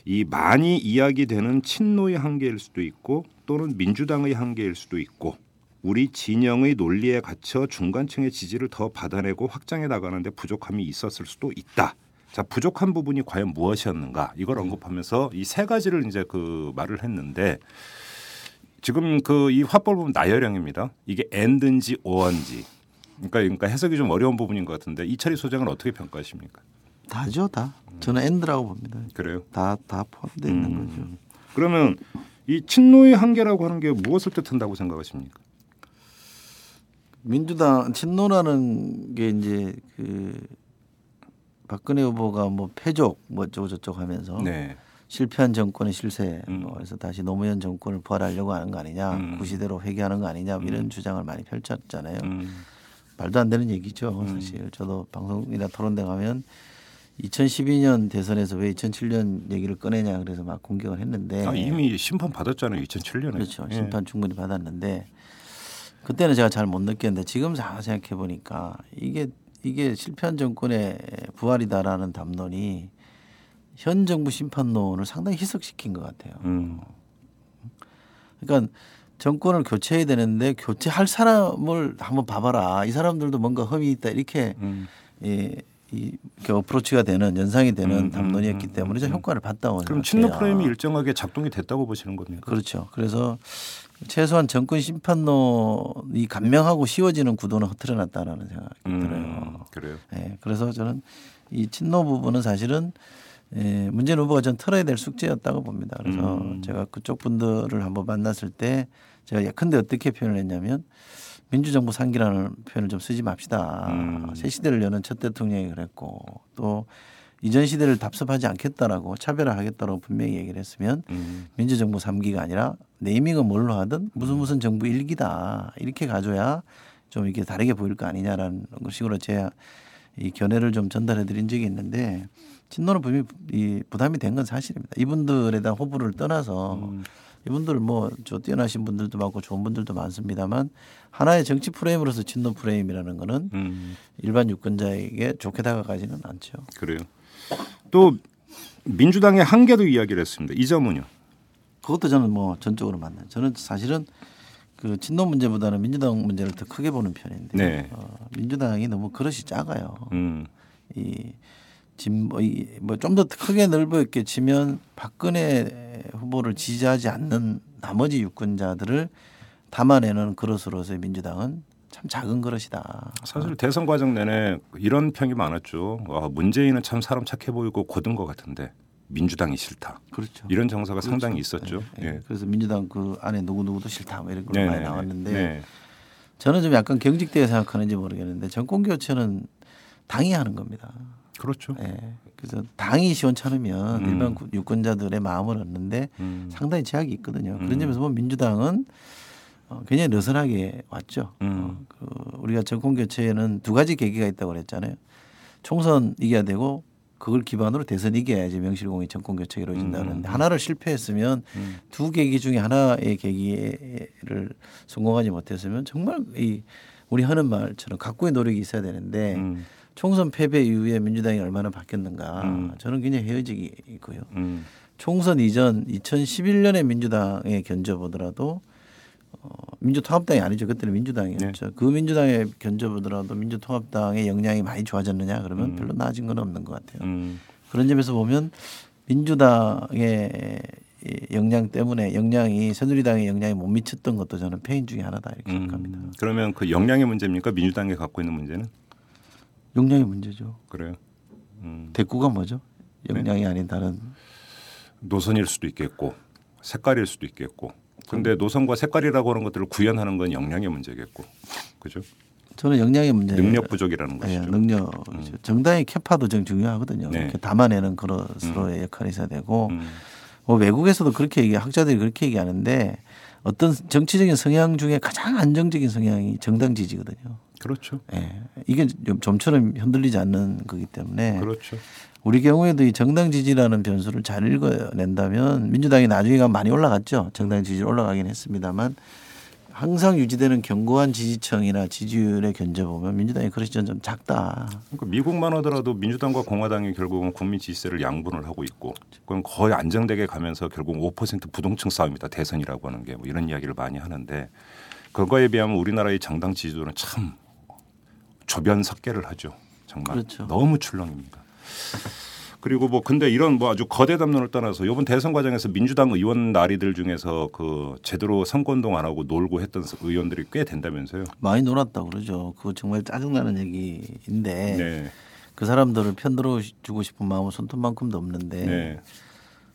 이 많이 이야기되는 친노의 한계일 수도 있고 또는 민주당의 한계일 수도 있고 우리 진영의 논리에 갇혀 중간층의 지지를 더 받아내고 확장해 나가는데 부족함이 있었을 수도 있다. 자 부족한 부분이 과연 무엇이었는가 이걸 언급하면서 이 세 가지를 이제 그 말을 했는데 지금 그 이 화법을 보면 나열형입니다. 이게 and인지 or인지 그러니까 그러니까 해석이 좀 어려운 부분인 것 같은데 이철희 소장은 어떻게 평가하십니까? 다죠, 다. 저는 and라고 봅니다. 그래요? 다 다 포함되어 있는 음. 거죠. 그러면 이 친노의 한계라고 하는 게 무엇을 뜻한다고 생각하십니까? 민주당 친노라는 게 이제 그 박근혜 후보가 뭐 폐족 뭐 어쩌고 저쩌고 하면서 네. 실패한 정권의 실세 음. 뭐 그래서 다시 노무현 정권을 부활하려고 하는 거 아니냐 음. 구시대로 회귀하는 거 아니냐 뭐 이런 주장을 많이 펼쳤잖아요. 음. 말도 안 되는 얘기죠. 사실 저도 방송이나 토론대 가면 2012년 대선에서 왜 2007년 얘기를 꺼내냐 그래서 막 공격을 했는데 아, 이미 심판 받았잖아요. 2007년에. 네. 그렇죠. 예. 심판 충분히 받았는데 그때는 제가 잘 못 느꼈는데 지금 잘 생각해 보니까 이게 이게 실패한 정권의 부활이다라는 담론이 현 정부 심판론을 상당히 희석시킨 것 같아요. 음. 그러니까 정권을 교체해야 되는데 교체할 사람을 한번 봐봐라. 이 사람들도 뭔가 흠이 있다 이렇게 음. 예, 이 이렇게 어프로치가 되는 연상이 되는 음, 담론이었기 음, 때문에 저 효과를 봤다고 그럼. 친노 프레임이 일정하게 작동이 됐다고 보시는 겁니까? 그렇죠. 그래서 최소한 정권 심판론이 감명하고 쉬워지는 구도는 흐트러났다라는 생각이 음, 들어요. 그래요. 예, 그래서 저는 이 친노 부분은 사실은 예, 문재인 후보가 전 털어야 될 숙제였다고 봅니다. 그래서 음. 제가 그쪽 분들을 한번 만났을 때 제가 예컨대 어떻게 표현을 했냐면 민주정부 상기라는 표현을 좀 쓰지 맙시다. 음. 새 시대를 여는 첫 대통령이 그랬고 또 이전 시대를 답습하지 않겠다라고 차별화하겠다라고 분명히 얘기를 했으면 음. 민주정부 3기가 아니라 네이밍은 뭘로 하든 무슨 무슨 정부 1기다 이렇게 가져야 좀 이게 다르게 보일 거 아니냐라는 식으로 제 이 견해를 좀 전달해 드린 적이 있는데 친노는 분명히 이 부담이 된 건 사실입니다. 이분들에 대한 호불호를 떠나서 음. 이분들 뭐 저 뛰어나신 분들도 많고 좋은 분들도 많습니다만 하나의 정치 프레임으로서 친노 프레임이라는 거는 음. 일반 유권자에게 좋게 다가가지는 않죠. 그래요. 또 민주당의 한계도 이야기를 했습니다. 이 점은요. 그것도 저는 뭐 전적으로 맞나요. 저는 사실은 그 친노 문제보다는 민주당 문제를 더 크게 보는 편인데 네. 어, 민주당이 너무 그릇이 작아요. 음. 이 진보 뭐좀 더 크게 넓어 있게 치면 박근혜 후보를 지지하지 않는 나머지 유권자들을 담아내는 그릇으로서의 민주당은 참 작은 그릇이다. 사실 대선 과정 내내 이런 평이 많았죠. 아, 문재인은 참 사람 착해 보이고 고든 것 같은데 민주당이 싫다. 그렇죠. 이런 정서가 그렇죠. 상당히 있었죠. 예, 예. 예. 그래서 민주당 그 안에 누구 누구도 싫다 뭐 이런 걸 많이 나왔는데 네. 저는 좀 약간 경직되게 생각하는지 모르겠는데 정권 교체는 당이 하는 겁니다. 그렇죠. 예. 그래서 당이 시원찮으면 음. 일반 구- 유권자들의 마음을 얻는데 음. 상당히 제약이 있거든요. 그런 음. 점에서 보면 민주당은 어, 굉장히 느슨하게 왔죠. 음. 어, 그 우리가 정권 교체에는 두 가지 계기가 있다고 그랬잖아요. 총선 이겨야 되고 그걸 기반으로 대선 이겨야지 명실공히 정권 교체가 이루어진다 음. 하나를 실패했으면 음. 두 계기 중에 하나의 계기를 성공하지 못했으면 정말 이 우리 하는 말처럼 각고의 노력이 있어야 되는데 음. 총선 패배 이후에 민주당이 얼마나 바뀌었는가 음. 저는 굉장히 헤어지고요. 음. 총선 이전 2011년에 민주당에 견져 보더라도 어, 민주통합당이 아니죠. 그때는 민주당이었죠. 그 민주당에 견져보더라도 민주통합당의 역량이 많이 좋아졌느냐 그러면 음. 별로 나아진 건 없는 것 같아요. 음. 그런 점에서 보면 민주당의 이 역량 때문에 역량이 새누리당의 역량이 못 미쳤던 것도 저는 패인 중에 하나다 이렇게 생각합니다. 음. 그러면 그 역량의 문제입니까? 민주당이 갖고 있는 문제는 역량의 문제죠. 그래요. 음. 대구가 뭐죠? 네. 역량이 아닌 다른 노선일 수도 있겠고 색깔일 수도 있겠고. 근데 노선과 색깔이라고 하는 것들을 구현하는 건 역량의 문제겠고. 그죠? 저는 역량의 문제. 능력 부족이라는 예, 것이죠. 능력. 정당의 캐파도 좀 중요하거든요. 네. 이렇게 담아내는 그릇으로의 역할이 있어야 되고 음. 뭐 외국에서도 그렇게 얘기 학자들이 그렇게 얘기하는데 어떤 정치적인 성향 중에 가장 안정적인 성향이 정당 지지거든요. 그렇죠. 예. 이게 좀 좀처럼 흔들리지 않는 거기 때문에 그렇죠. 우리 경우에도 이 정당 지지라는 변수를 잘 읽어낸다면 민주당이 나중에 가면 많이 올라갔죠. 정당 지지 올라가긴 했습니다만 항상 유지되는 견고한 지지층이나 지지율에 견뎌보면 민주당의 그릇이 좀 작다. 그러니까 미국만 하더라도 민주당과 공화당이 결국은 국민 지지세를 양분을 하고 있고 그건 거의 안정되게 가면서 결국 5% 부동층 싸움이다 대선이라고 하는 게 뭐 이런 이야기를 많이 하는데 그거에 비하면 우리나라의 정당 지지도는 참 조변석계를 하죠 정말 그렇죠. 너무 출렁입니다. 그리고 뭐 근데 이런 뭐 아주 거대 담론을 떠나서 이번 대선 과정에서 민주당 의원 나리들 중에서 그 제대로 선거운동 안 하고 놀고 했던 의원들이 꽤 된다면서요. 많이 놀았다고 그러죠. 그거 정말 짜증나는 얘기인데 네. 그 사람들을 편들어 주고 싶은 마음은 손톱만큼도 없는데 네.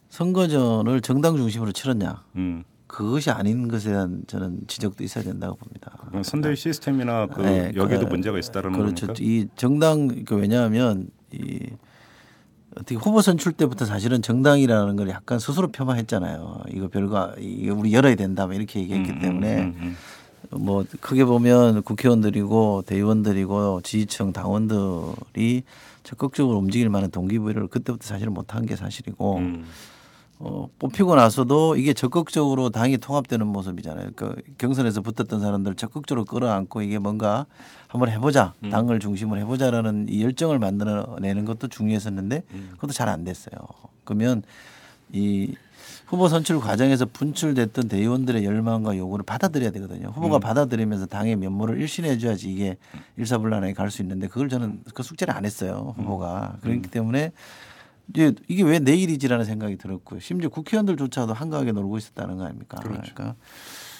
선거전을 정당 중심으로 치렀냐. 음. 그것이 아닌 것에 대한 저는 지적도 있어야 된다고 봅니다. 선대위 시스템이나 그 네, 여기도 그- 문제가 있다라는 그렇죠. 겁니까? 이 정당 그 왜냐하면 이 어떻게 후보 선출 때부터 사실은 정당이라는 걸 약간 스스로 폄하했잖아요. 이거 별거 이거 우리 열어야 된다 뭐 이렇게 얘기했기 음, 때문에 음, 음, 뭐 크게 보면 국회의원들이고 대의원들이고 지지층 당원들이 적극적으로 움직일 만한 동기부여를 그때부터 사실은 못한 게 사실이고 음. 어, 뽑히고 나서도 이게 적극적으로 당이 통합되는 모습이잖아요. 그 경선에서 붙었던 사람들 적극적으로 끌어안고 이게 뭔가 한번 해보자, 음. 당을 중심으로 해보자라는 이 열정을 만들어내는 것도 중요했었는데 음. 그것도 잘 안 됐어요. 그러면 이 후보 선출 과정에서 분출됐던 대의원들의 열망과 요구를 받아들여야 되거든요. 후보가 음. 받아들이면서 당의 면모를 일신해 줘야지 이게 일사불란하게 갈 수 있는데 그걸 저는 그 숙제를 안 했어요. 후보가. 그렇기 때문에 이제 이게 왜 내일이지라는 생각이 들었고요. 심지어 국회의원들조차도 한가하게 놀고 있었다는 거 아닙니까? 그러니까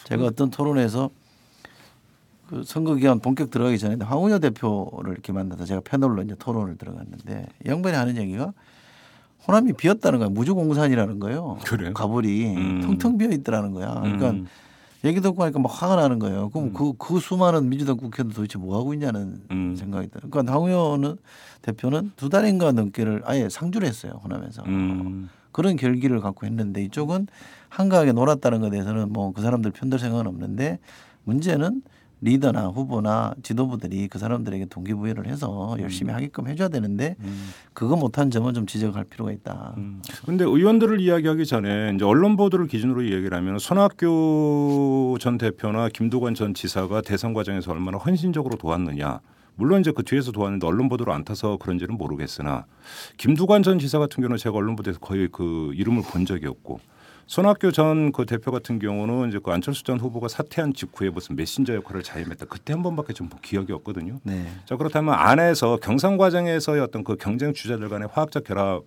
제가 어떤 토론에서 그 선거 기간 본격 들어가기 전에 황운여 대표를 이렇게 만나서 제가 패널로 이제 토론을 들어갔는데 이 양반이 하는 얘기가 호남이 비었다는 거야. 무주공산이라는 거예요. 그래요? 가불이 음. 텅텅 비어 있더라는 거야. 그러니까 음. 얘기 듣고 하니까 막 화가 나는 거예요. 그럼 그, 그 수많은 민주당 국회의원들 도대체 뭐 하고 있냐는 음. 생각이 들어요. 그러니까 황의원 대표는 두 달인가 넘게를 아예 상주를 했어요. 호남에서. 음. 그런 결기를 갖고 했는데 이쪽은 한가하게 놀았다는 것에 대해서는 뭐 그 사람들 편들 생각은 없는데 문제는 리더나 후보나 지도부들이 그 사람들에게 동기부여를 해서 음. 열심히 하게끔 해줘야 되는데 그거 못한 점은 좀 지적할 필요가 있다. 음. 근데 의원들을 이야기하기 전에 이제 언론 보도를 기준으로 이야기를 하면 손학규 전 대표나 김두관 전 지사가 대선 과정에서 얼마나 헌신적으로 도왔느냐. 물론 이제 그 뒤에서 도왔는데 언론 보도를 안 타서 그런지는 모르겠으나 김두관 전 지사 같은 경우는 제가 언론 보도에서 거의 그 이름을 본 적이 없고 손학규 전 그 대표 같은 경우는 이제 그 안철수 전 후보가 사퇴한 직후에 무슨 메신저 역할을 자임했다. 그때 한 번밖에 좀 기억이 없거든요. 네. 자 그렇다면 안에서 경선 과정에서의 어떤 그 경쟁 주자들 간의 화학적 결합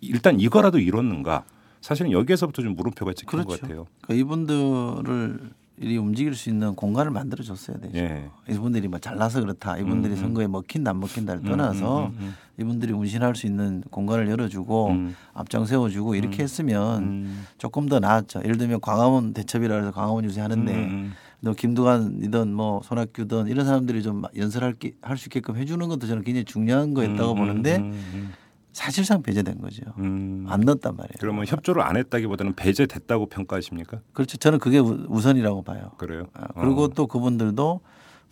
일단 이거라도 이뤘는가? 사실은 여기에서부터 좀 물음표가 찍힌 것 같아요. 그러니까 이분들을 이 움직일 수 있는 공간을 만들어 줬어야 되죠. 예. 이분들이 뭐 잘나서 그렇다. 이분들이 음, 음. 선거에 먹힌다 안 먹힌다를 음, 떠나서 음, 음, 이분들이 운신할 수 있는 공간을 열어주고 음. 앞장 세워주고 이렇게 했으면 음. 조금 더 나았죠. 예를 들면 광화문 대첩이라 해서 광화문 유세 하는데 음, 너 김두관이든 뭐 손학규든 이런 사람들이 좀 연설할 할 수 있게끔 해주는 것도 저는 굉장히 중요한 거였다고 음, 보는데 사실상 배제된 거죠. 음. 안 넣었단 말이에요. 그러면 협조를 안 했다기보다는 배제됐다고 평가하십니까? 그렇죠. 저는 그게 우- 우선이라고 봐요. 그래요. 아, 그리고 어. 또 그분들도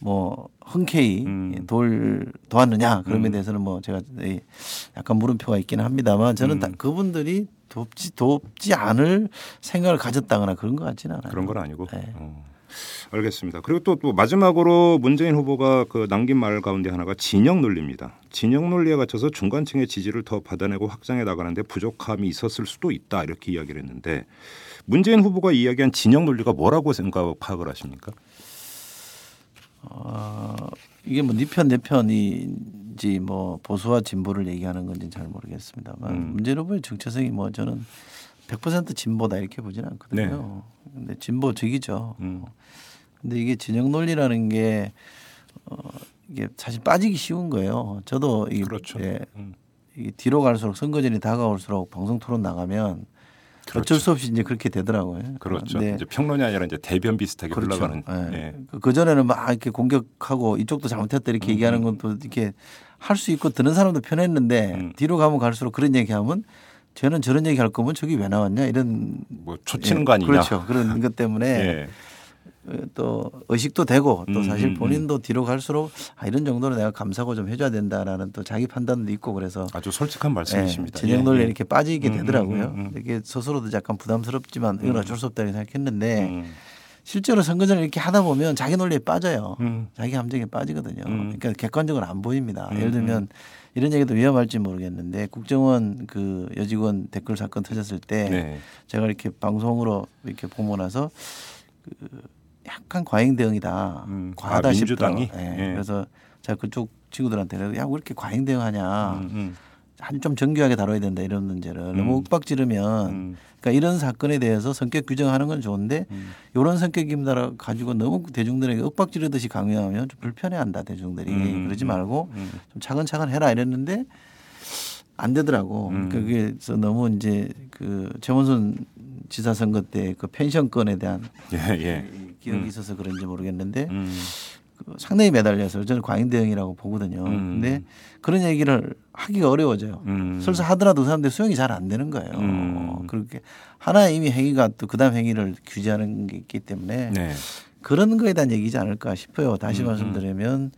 뭐 흔쾌히 음. 돌 도왔느냐 그런 에 음. 대해서는 뭐 제가 이 약간 물음표가 있기는 합니다만 저는 음. 다 그분들이 돕지 돕지 않을 생각을 가졌다거나 그런 것 같지는 않아요. 그런 건 아니고. 네. 어. 알겠습니다. 그리고 또, 또 마지막으로 문재인 후보가 그 남긴 말 가운데 하나가 진영 논리입니다. 진영 논리에 갇혀서 중간층의 지지를 더 받아내고 확장해 나가는데 부족함이 있었을 수도 있다 이렇게 이야기를 했는데 문재인 후보가 이야기한 진영 논리가 뭐라고 생각 파악을 하십니까? 어, 이게 뭐네편내 편인지 뭐 보수와 진보를 얘기하는 건지 잘 모르겠습니다만 음. 문재인 후보의 정체성이 뭐 저는 100% 진보다 이렇게 보지는 않거든요. 근데 진보 적이죠. 음. 근데 이게 진영 논리라는 게 어, 이게 사실 빠지기 쉬운 거예요. 저도 이 그렇죠. 예, 음. 이게 뒤로 갈수록 선거전이 다가올수록 방송 토론 나가면 어쩔 수 없이 이제 그렇게 되더라고요. 그렇죠. 이제 평론이 아니라 이제 대변 비슷하게 그렇죠. 흘러가는. 예. 예. 그 전에는 막 이렇게 공격하고 이쪽도 잘못했다 이렇게 얘기하는 것도 이렇게 할 수 있고 듣는 사람도 편했는데 음. 뒤로 가면 갈수록 그런 얘기하면 쟤는 저런 얘기 할 거면 저기 왜 나왔냐 이런 뭐 초치는 예, 거 아니냐. 그렇죠. 그런 것 때문에 예. 또 의식도 되고 또 음, 사실 음, 본인도 뒤로 갈수록 아, 이런 정도로 내가 감사고 좀 해줘야 된다라는 또 자기 판단도 있고 그래서 아주 솔직한 예, 말씀이십니다. 진영 논리 예, 에 예. 이렇게 빠지게 음, 음, 되더라고요. 음, 음. 이게 스스로도 약간 부담스럽지만 이건 어쩔 수 없다고 생각했는데 음. 실제로 선거전을 이렇게 하다 보면 자기 논리에 빠져요. 음. 자기 함정에 빠지거든요. 음. 그러니까 객관적으로 안 보입니다. 음, 예를 들면 이런 얘기도 위험할지 모르겠는데 국정원 그 여직원 댓글 사건 터졌을 때 네. 제가 이렇게 방송으로 이렇게 보고 나서 그 약간 과잉 대응이다. 음. 과하다 아. 민주당이? 예. 예. 그래서 제가 그쪽 친구들한테 야, 왜 이렇게 과잉 대응하냐. 음, 음. 한 좀 정교하게 다뤄야 된다 이런 문제를 너무 윽박 지르면 음. 그러니까 이런 사건에 대해서 성격 규정하는 건 좋은데 음. 이런 성격입니다 가지고 너무 대중들에게 윽박 지르듯이 강요하면 좀 불편해한다 대중들이 음, 그러지 음, 말고 음. 좀 차근차근 해라 이랬는데 안 되더라고. 음. 그러니까 그래서 너무 이제 그 최원순 지사 선거 때 그 펜션권에 대한 예, 예. 기억이 음. 있어서 그런지 모르겠는데 음. 그 상당히 매달려서 저는 과잉 대응이라고 보거든요. 음. 근데 그런 얘기를 하기가 어려워져요. 음. 설사 하더라도 그 사람들 수용이 잘 안 되는 거예요. 음. 그렇게 하나 이미 행위가 또 그다음 행위를 규제하는 게 있기 때문에 네. 그런 거에 대한 얘기지 않을까 싶어요. 다시 음, 말씀드리면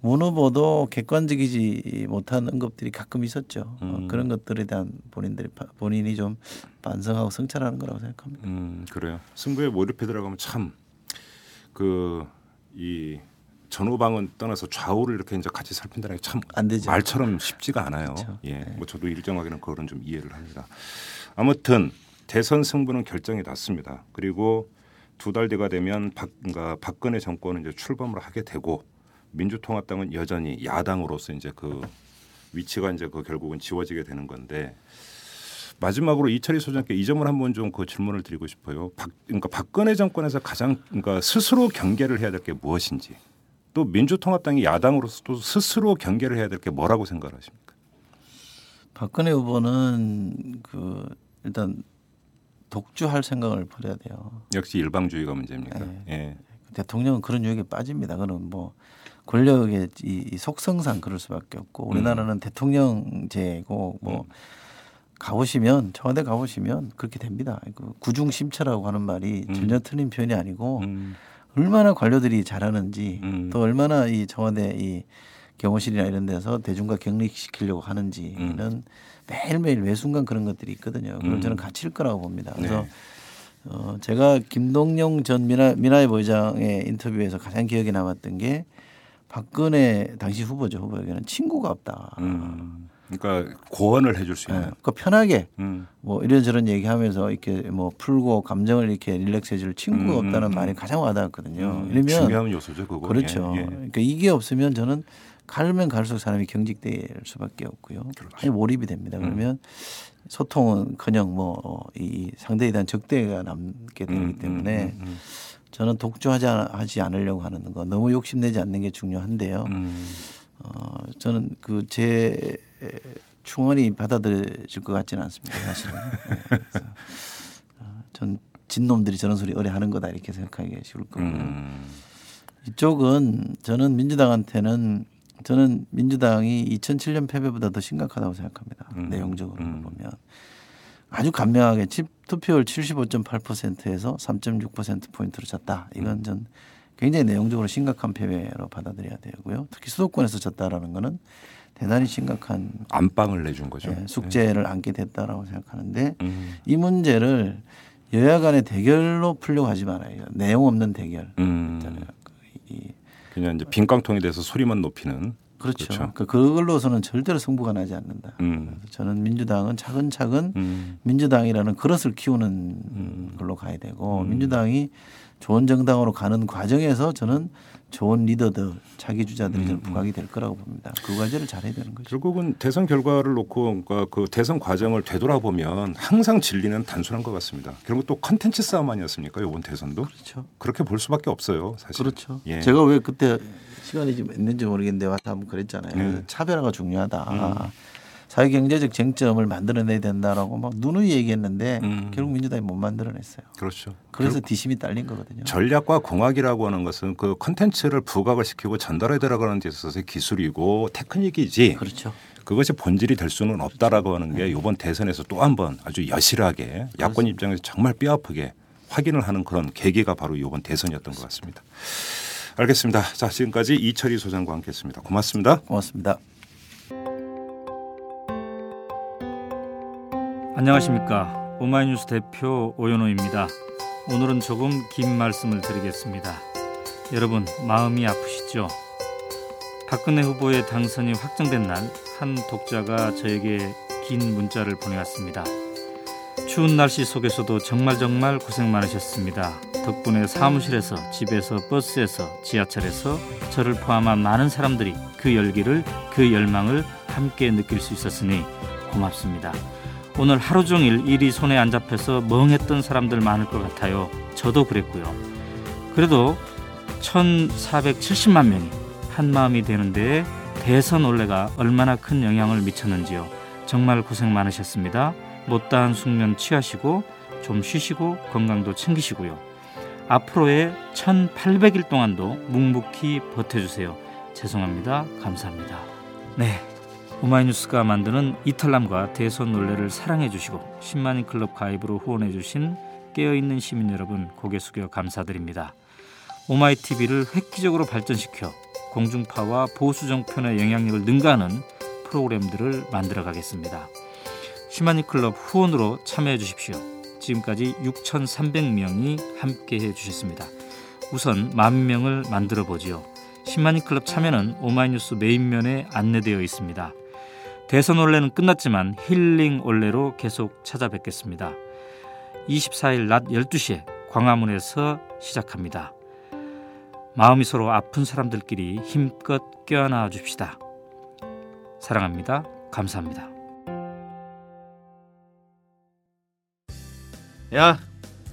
문 후보도 객관적이지 못한 언급들이 가끔 있었죠. 어, 음. 그런 것들에 대한 본인들이 파- 본인이 좀 반성하고 성찰하는 거라고 생각합니다. 음 그래요. 승부에 몰입해 들어가면 참 그 이 전후방은 떠나서 좌우를 이렇게 이제 같이 살핀다는 게참안 되죠. 말처럼 쉽지가 않아요. 그렇죠. 예, 네. 뭐 저도 일정하게는 그거는 좀 이해를 합니다. 아무튼 대선 승부는 결정이 났습니다. 그리고 두 달 뒤가 되면 박, 그러니까 박근혜 정권은 이제 출범을 하게 되고 민주통합당은 여전히 야당으로서 이제 그 위치가 이제 그 결국은 지워지게 되는 건데 마지막으로 이철희 소장께 이 점을 한번 좀 그 질문을 드리고 싶어요. 박, 그러니까 박근혜 정권에서 가장 그러니까 스스로 경계를 해야 될 게 무엇인지 또 민주통합당이 야당으로서 또 스스로 경계를 해야 될 게 뭐라고 생각하십니까? 박근혜 후보는 그 일단 독주할 생각을 버려야 돼요. 역시 일방주의가 문제입니까? 네. 예. 대통령은 그런 유혹에 빠집니다. 그는 뭐 권력의 이, 이 속성상 그럴 수밖에 없고 우리나라는 대통령제고 뭐 가보시면 청와대 가보시면 그렇게 됩니다. 그 구중심처라고 하는 말이 음. 전혀 틀린 표현이 아니고 음, 얼마나 관료들이 잘하는지 음. 또 얼마나 이 청와대 이 경호실이나 이런 데서 대중과 격리시키려고 하는지는 음. 매일매일 매 순간 그런 것들이 있거든요. 그걸 음. 저는 가치일 거라고 봅니다. 그래서 네. 어, 제가 김동영 전 미나, 미나의 부회장의 인터뷰에서 가장 기억에 남았던 게 박근혜 당시 후보죠 후보에게는 친구가 없다. 음, 그러니까 고언을 해줄 수 예, 있는. 그 편하게 음, 뭐 이런저런 얘기하면서 이렇게 뭐 풀고 감정을 이렇게 릴렉스 해줄 친구가 음, 없다는 음, 말이 음. 가장 와닿았거든요. 음, 이러면 중요한 요소죠, 그거. 그렇죠. 예, 예. 그러니까 이게 없으면 저는 갈면 갈수록 사람이 경직될 수밖에 없고요. 그렇죠. 많이 몰입이 됩니다. 음. 그러면 소통은커녕 뭐 이 상대에 대한 적대가 남게 되기 음, 때문에 음, 음, 저는 독주하지 하지 않으려고 하는 거 너무 욕심내지 않는 게 중요한데요. 음, 어, 저는 그 제 충원이 받아들여질 것 같지는 않습니다. 사실은. 네, 어, 전 진놈들이 저런 소리 어려 하는 거다 이렇게 생각하기 쉬울 거고요. 음, 이쪽은 저는 민주당한테는 저는 민주당이 2007년 패배보다 더 심각하다고 생각합니다. 음, 내용적으로 음. 보면 아주 간명하게 집 투표율 75.8%에서 3.6% 포인트로 졌다. 이건 전 굉장히 내용적으로 심각한 패배로 받아들여야 되고요. 특히 수도권에서 졌다라는 거는 대단히 심각한 안방을 내준 거죠. 예, 숙제를 안게 됐다라고 생각하는데 음, 이 문제를 여야 간의 대결로 풀려고 하지 말아요. 내용 없는 대결. 음, 있잖아요. 그이 그냥 이제 빈깡통에 대해서 소리만 높이는. 그렇죠. 그렇죠. 그 그걸로서는 절대로 승부가 나지 않는다. 음, 저는 민주당은 차근차근 음, 민주당이라는 그릇을 키우는 걸로 가야 되고 음. 민주당이 좋은 정당으로 가는 과정에서 저는 좋은 리더들, 자기 주자들이 음, 저는 부각이 될 거라고 봅니다. 그 과제를 잘해야 되는 거죠. 결국은 대선 결과를 놓고 그러니까 그 대선 과정을 되돌아보면 항상 진리는 단순한 것 같습니다. 결국 또 컨텐츠 싸움 아니었습니까? 이번 대선도 그렇죠. 그렇게 볼 수밖에 없어요. 사실. 그렇죠. 예. 제가 왜 그때 시간이 좀 있는지 모르겠는데 와서 한번 그랬잖아요. 네. 차별화가 중요하다. 음. 사회 경제적 쟁점을 만들어내야 된다라고 막 누누이 얘기했는데 음. 결국 민주당이 못 만들어냈어요. 그렇죠. 그래서 뒷심이 딸린 거거든요. 전략과 공학이라고 하는 것은 그 컨텐츠를 부각을 시키고 전달해 들어가는 데 있어서의 기술이고 테크닉이지 그렇죠. 그것이 본질이 될 수는 없다라고 하는 게 이번 대선에서 또 한 번 아주 여실하게 야권 입장에서 정말 뼈아프게 확인을 하는 그런 계기가 바로 이번 대선이었던 것 같습니다. 알겠습니다. 자 지금까지 이철희 소장과 함께 했습니다. 고맙습니다. 고맙습니다. 안녕하십니까 오마이뉴스 대표 오연호입니다. 오늘은 조금 긴 말씀을 드리겠습니다. 여러분 마음이 아프시죠? 박근혜 후보의 당선이 확정된 날 한 독자가 저에게 긴 문자를 보내왔습니다. 추운 날씨 속에서도 정말 정말 고생 많으셨습니다. 덕분에 사무실에서 집에서 버스에서 지하철에서 저를 포함한 많은 사람들이 그 열기를 그 열망을 함께 느낄 수 있었으니 고맙습니다. 오늘 하루 종일 일이 손에 안 잡혀서 멍했던 사람들 많을 것 같아요. 저도 그랬고요. 그래도 1,470만 명이 한 마음이 되는데 대선 올레가 얼마나 큰 영향을 미쳤는지요. 정말 고생 많으셨습니다. 못다한 숙면 취하시고 좀 쉬시고 건강도 챙기시고요. 앞으로의 1800일 동안도 묵묵히 버텨주세요. 죄송합니다. 감사합니다. 네. 오마이뉴스가 만드는 이탈남과 대선 논례를 사랑해 주시고 10만인 클럽 가입으로 후원해 주신 깨어있는 시민 여러분 고개 숙여 감사드립니다. 오마이TV를 획기적으로 발전시켜 공중파와 보수 종편의 영향력을 능가하는 프로그램들을 만들어 가겠습니다. 10만인 클럽 후원으로 참여해 주십시오. 지금까지 6,300명이 함께 해 주셨습니다. 우선 만 명을 만들어 보지요. 10만인 클럽 참여는 오마이뉴스 메인면에 안내되어 있습니다. 대선 올레는 끝났지만 힐링 올레로 계속 찾아뵙겠습니다. 24일 낮 12시에 광화문에서 시작합니다. 마음이 서로 아픈 사람들끼리 힘껏 껴안아 줍시다. 사랑합니다. 감사합니다. 야,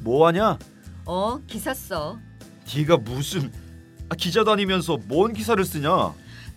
뭐 하냐? 어, 기사 써. 네가 무슨 아, 기자 다니면서 뭔 기사를 쓰냐?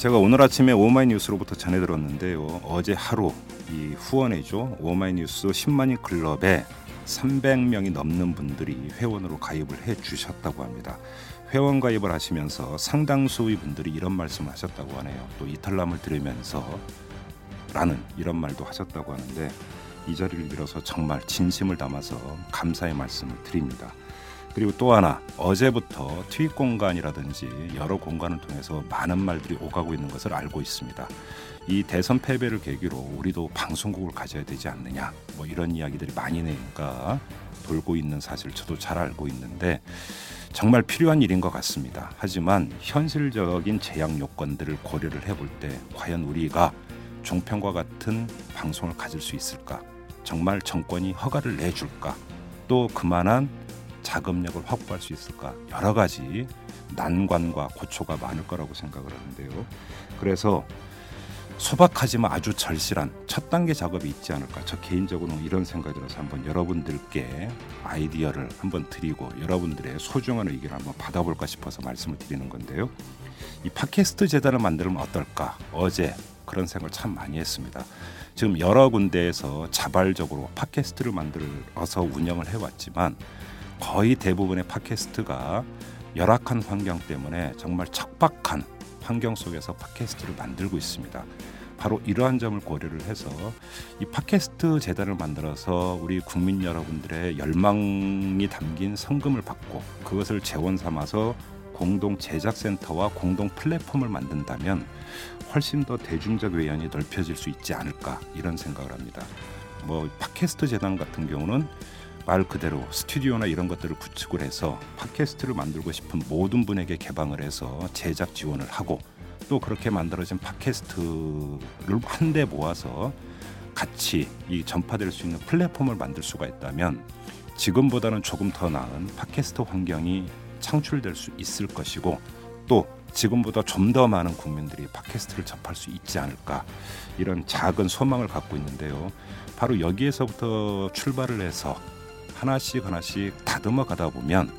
제가 오늘 아침에 오마이뉴스로부터 전해 들었는데요. 어제 하루 이 후원해줘 오마이뉴스 10만인 클럽에 300명이 넘는 분들이 회원으로 가입을 해 주셨다고 합니다. 회원 가입을 하시면서 상당수의 분들이 이런 말씀을 하셨다고 하네요. 또 이탈남을 들으면서 라는 이런 말도 하셨다고 하는데 이 자리를 빌어서 정말 진심을 담아서 감사의 말씀을 드립니다. 그리고 또 하나 어제부터 트윗 공간이라든지 여러 공간을 통해서 많은 말들이 오가고 있는 것을 알고 있습니다. 이 대선 패배를 계기로 우리도 방송국을 가져야 되지 않느냐 뭐 이런 이야기들이 많이 내니까 돌고 있는 사실 저도 잘 알고 있는데 정말 필요한 일인 것 같습니다. 하지만 현실적인 제약 요건들을 고려를 해볼 때 과연 우리가 종편과 같은 방송을 가질 수 있을까? 정말 정권이 허가를 내줄까? 또 그만한 자금력을 확보할 수 있을까? 여러 가지 난관과 고초가 많을 거라고 생각을 하는데요. 그래서 소박하지만 아주 절실한 첫 단계 작업이 있지 않을까. 저 개인적으로는 이런 생각이 들어서 한번 여러분들께 아이디어를 한번 드리고 여러분들의 소중한 의견을 한번 받아볼까 싶어서 말씀을 드리는 건데요. 이 팟캐스트 재단을 만들면 어떨까? 어제 그런 생각을 참 많이 했습니다. 지금 여러 군데에서 자발적으로 팟캐스트를 만들어서 운영을 해왔지만 거의 대부분의 팟캐스트가 열악한 환경 때문에 정말 척박한 환경 속에서 팟캐스트를 만들고 있습니다. 바로 이러한 점을 고려를 해서 이 팟캐스트 재단을 만들어서 우리 국민 여러분들의 열망이 담긴 성금을 받고 그것을 재원 삼아서 공동 제작센터와 공동 플랫폼을 만든다면 훨씬 더 대중적 외연이 넓혀질 수 있지 않을까 이런 생각을 합니다. 뭐 팟캐스트 재단 같은 경우는 말 그대로 스튜디오나 이런 것들을 구축을 해서 팟캐스트를 만들고 싶은 모든 분에게 개방을 해서 제작 지원을 하고 또 그렇게 만들어진 팟캐스트를 한데 모아서 같이 이 전파될 수 있는 플랫폼을 만들 수가 있다면 지금보다는 조금 더 나은 팟캐스트 환경이 창출될 수 있을 것이고 또 지금보다 좀 더 많은 국민들이 팟캐스트를 접할 수 있지 않을까 이런 작은 소망을 갖고 있는데요. 바로 여기에서부터 출발을 해서 하나씩 하나씩 다듬어 가다 보면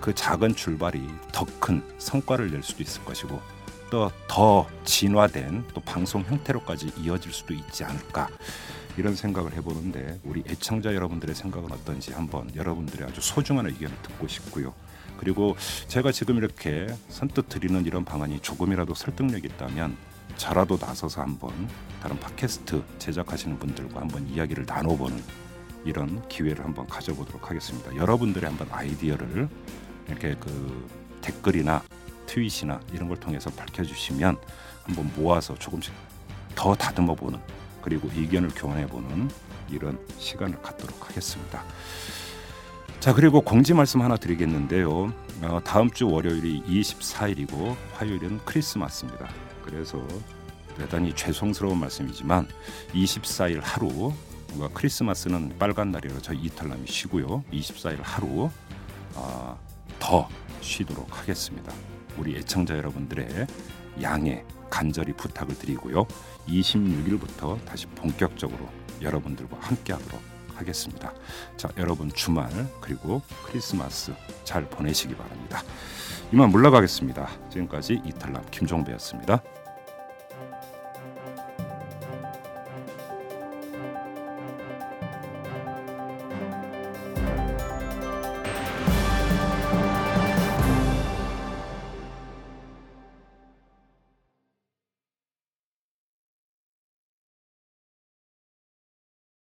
그 작은 출발이 더 큰 성과를 낼 수도 있을 것이고 또 더 진화된 또 방송 형태로까지 이어질 수도 있지 않을까 이런 생각을 해보는데 우리 애청자 여러분들의 생각은 어떤지 한번 여러분들의 아주 소중한 의견을 듣고 싶고요. 그리고 제가 지금 이렇게 선뜻 드리는 이런 방안이 조금이라도 설득력이 있다면 저라도 나서서 한번 다른 팟캐스트 제작하시는 분들과 한번 이야기를 나눠보는 이런 기회를 한번 가져보도록 하겠습니다. 여러분들의 한번 아이디어를 이렇게 그 댓글이나 트윗이나 이런 걸 통해서 밝혀주시면 한번 모아서 조금씩 더 다듬어 보는 그리고 의견을 교환해 보는 이런 시간을 갖도록 하겠습니다. 자 그리고 공지 말씀 하나 드리겠는데요. 어, 다음 주 월요일이 24일이고 화요일은 크리스마스입니다. 그래서 대단히 죄송스러운 말씀이지만 24일 하루 크리스마스는 빨간 날이라 저희 이탈남이 쉬고요. 24일 하루 어, 더 쉬도록 하겠습니다. 우리 애청자 여러분들의 양해 간절히 부탁을 드리고요. 26일부터 다시 본격적으로 여러분들과 함께하도록 하겠습니다. 자, 여러분 주말 그리고 크리스마스 잘 보내시기 바랍니다. 이만 물러가겠습니다. 지금까지 이탈남 김종배였습니다.